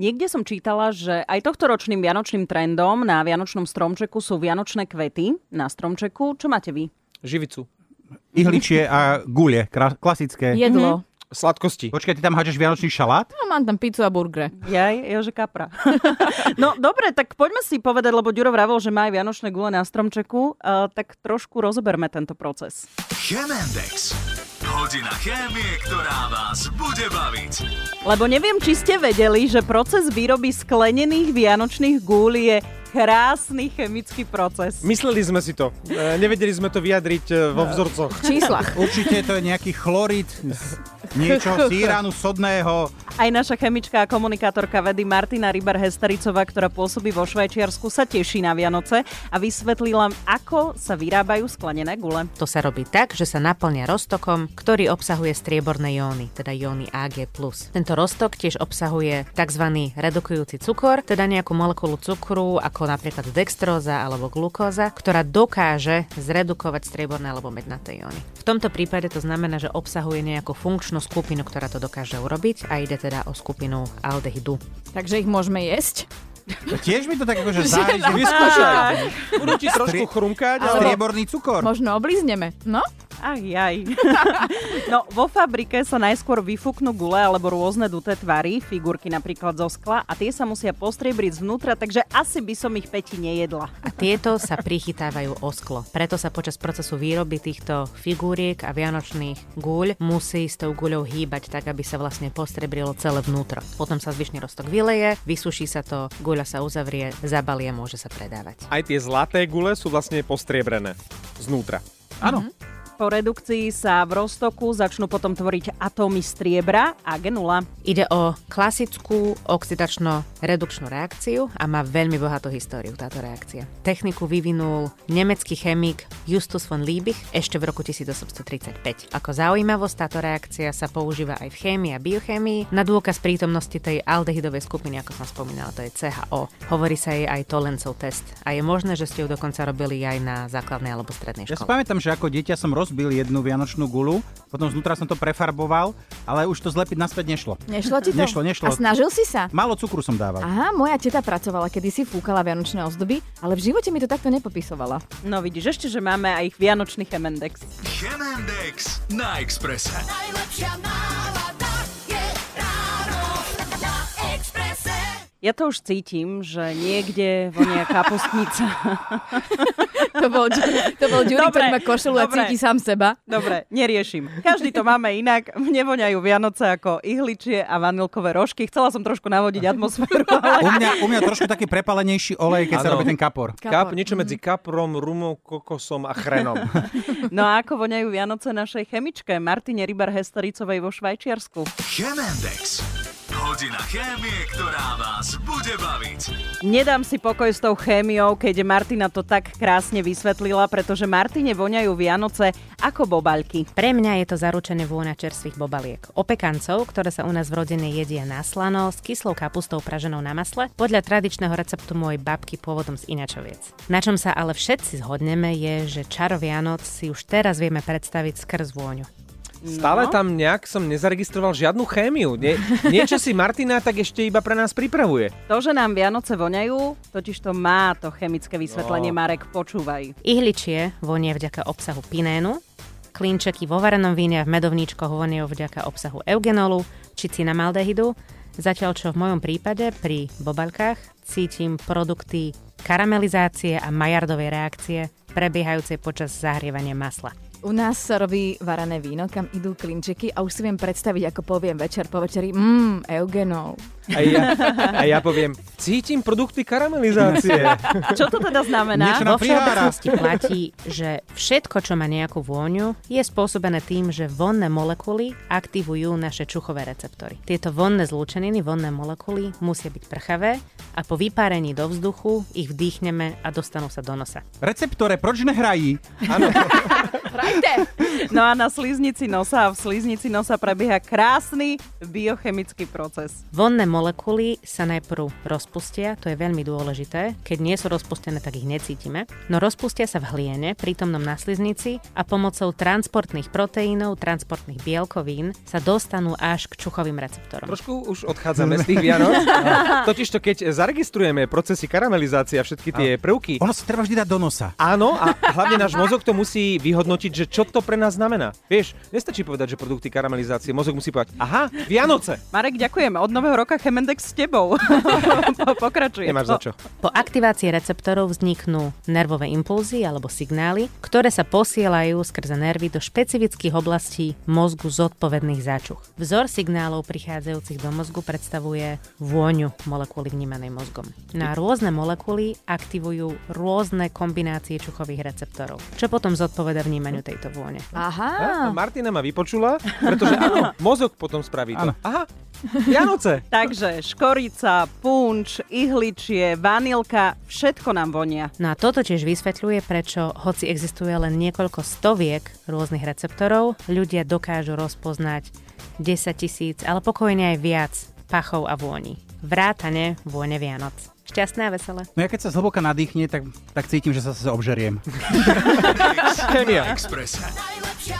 Niekde som čítala, že aj tohto ročným vianočným trendom na vianočnom stromčeku sú vianočné kvety na stromčeku. Čo máte vy? Živicu. Ihličie a gule, kra- klasické. Jedlo. Sladkosti. Počkaj, ty tam háčeš vianočný šalát? No, mám tam pizzu a burgere. Jaj, Jože Kapra. no dobre, tak poďme si povedať, lebo Ďuro vravel, že má aj vianočné gule na stromčeku, uh, tak trošku rozoberme tento proces. Chemendex. Hodina chémie, ktorá vás bude baviť. Lebo neviem, či ste vedeli, že proces výroby sklenených vianočných gúl je krásny chemický proces. Mysleli sme si to. E, nevedeli sme to vyjadriť e, vo vzorcoch. V číslach. Určite to je nejaký chlorid, niečo z Iránu sodného. Aj naša chemička a komunikátorka vedy Martina Rybar-Hestericová, ktorá pôsobí vo Švajčiarsku, sa teší na Vianoce a vysvetlila, ako sa vyrábajú sklenené gule. To sa robí tak, že sa naplňa roztokom, ktorý obsahuje strieborné jóny, teda jóny Ag+. Tento roztok tiež obsahuje tzv. redukujúci cukor, teda nejakú molekulu cukru, ako napríklad dextróza alebo glukóza, ktorá dokáže zredukovať strieborné alebo mednaté jóny. V tomto prípade to znamená, že obsahuje nejakú funkčnú skupinu, ktorá to dokáže urobiť a ide teda o skupinu aldehydu. Takže ich môžeme jesť. Tiež mi to tak akože zári, že Vyskúšaj. Budú ti trošku chrumkať, ale... strieborný cukor. Možno oblízneme. No? Ach jaj. no, vo fabrike sa najskôr vyfúknú gule alebo rôzne duté tvary, figurky napríklad zo skla a tie sa musia postriebriť zvnútra, takže asi by som ich peti nejedla. A tieto sa prichytávajú o sklo. Preto sa počas procesu výroby týchto figúriek a vianočných guľ musí s tou guľou hýbať tak, aby sa vlastne postrebrilo celé vnútro. Potom sa zvyšný roztok vyleje, vysuší sa to, guľa sa uzavrie, zabalie a môže sa predávať. Aj tie zlaté gule sú vlastne postriebrené znútra. Áno. Po redukcii sa v roztoku začnú potom tvoriť atómy striebra a genula. Ide o klasickú oxidačno-redukčnú reakciu a má veľmi bohatú históriu táto reakcia. Techniku vyvinul nemecký chemik Justus von Liebig ešte v roku 1835. Ako zaujímavosť táto reakcia sa používa aj v chémii a biochémii na dôkaz prítomnosti tej aldehydovej skupiny, ako som spomínala, to je CHO. Hovorí sa jej aj Tolencov test a je možné, že ste ju dokonca robili aj na základnej alebo strednej Ja si škole. pamätám, že ako dieťa som rozbil jednu vianočnú gulu, potom znútra som to prefarboval, ale už to zlepiť naspäť nešlo. Nešlo ti to? Nešlo, nešlo. A snažil si sa? Málo cukru som dával. Aha, moja teta pracovala, kedy si fúkala vianočné ozdoby, ale v živote mi to takto nepopisovala. No vidíš, ešte, že máme aj ich vianočný chemendex. Chemendex na Exprese. Najlepšia nálada Ja to už cítim, že niekde vonia kapustnica. To bol, to bol Ďuri, ktorý má košelu a cíti sám seba. Dobre, neriešim. Každý to máme inak. Mne voňajú Vianoce ako ihličie a vanilkové rožky. Chcela som trošku navodiť atmosféru, ale U mňa, u mňa trošku taký prepalenejší olej, keď sa Áno. robí ten kapor. Kap, niečo medzi kaprom, rumom, kokosom a chrenom. No a ako voňajú Vianoce našej chemičke Martine Rybar-Hestericovej vo Švajčiarsku? Chemendex. Hodina chémie, ktorá vás bude baviť. Nedám si pokoj s tou chémiou, keď Martina to tak krásne vysvetlila, pretože Martine voňajú Vianoce ako bobaľky. Pre mňa je to zaručené vôňa čerstvých bobaliek. Opekancov, ktoré sa u nás v rodine jedia na slano, s kyslou kapustou praženou na masle, podľa tradičného receptu mojej babky pôvodom z Inačoviec. Na čom sa ale všetci zhodneme je, že čaro Vianoc si už teraz vieme predstaviť skrz vôňu. Stále tam nejak som nezaregistroval žiadnu chémiu. Nie, niečo si Martina tak ešte iba pre nás pripravuje. To, že nám Vianoce voňajú, totiž to má to chemické vysvetlenie, No. Marek, počúvaj. Ihličie vonie vďaka obsahu pinénu, klinčeky vo varenom víne a v medovníčkoch vonie vďaka obsahu eugenolu či cinamaldehydu, zatiaľ čo v mojom prípade pri bobaľkách cítim produkty karamelizácie a majardovej reakcie prebiehajúcej počas zahrievania masla. U nás sa robí varané víno, kam idú klinčeky a už si viem predstaviť, ako poviem večer po večeri, mmm, eugenol. A ja, a ja poviem, cítim produkty karamelizácie. Čo to teda znamená? Vo všeobecnosti platí, že všetko, čo má nejakú vôňu, je spôsobené tým, že vonné molekuly aktivujú naše čuchové receptory. Tieto vonné zlúčeniny, vonné molekuly musia byť prchavé a po vypárení do vzduchu ich vdýchneme a dostanú sa do nosa. Receptore, proč nehrají? Hrajte! No a na sliznici nosa a v sliznici nosa prebieha krásny biochemický proces. Vonné molekuly sa najprv rozpustia, to je veľmi dôležité. Keď nie sú rozpustené, tak ich necítime. No rozpustia sa v hliene, prítomnom na sliznici a pomocou transportných proteínov, transportných bielkovín sa dostanú až k čuchovým receptorom. Trošku už odchádzame z tých Vianoc. Totiž to, keď zaregistrujeme procesy karamelizácie a všetky tie prvky, Ono sa treba vždy dať do nosa. Áno, a hlavne náš mozog to musí vyhodnotiť, že čo to pre nás znamená. Vieš, nestačí povedať, že produkty karamelizácie, mozog musí povedať, aha, Vianoce. Marek, ďakujem. Od nového roka Chemendex s tebou. Po- Pokračuje. Nemáš za čo. Po aktivácii receptorov vzniknú nervové impulzy alebo signály, ktoré sa posielajú skrze nervy do špecifických oblastí mozgu zodpovedných za čuch. Vzor signálov prichádzajúcich do mozgu predstavuje vôňu molekuly vnímanej mozgom. Na rôzne molekuly aktivujú rôzne kombinácie čuchových receptorov, čo potom zodpoveda vnímaniu tejto vône. Aha. A Martina ma vypočula, pretože áno, mozog potom spraví to. Áno. Aha, Vianoce. Takže škorica, punč, ihličie, vanilka, všetko nám vonia. No a toto tiež vysvetľuje, prečo, hoci existuje len niekoľko stoviek rôznych receptorov, ľudia dokážu rozpoznať 10 tisíc, ale pokojne aj viac pachov a vôni. Vrátane vône Vianoc. Šťastné a veselé. No ja keď sa zhlboka nadýchne, tak, tak cítim, že sa zase obžeriem. Chemia. Expresse. Najlepšia,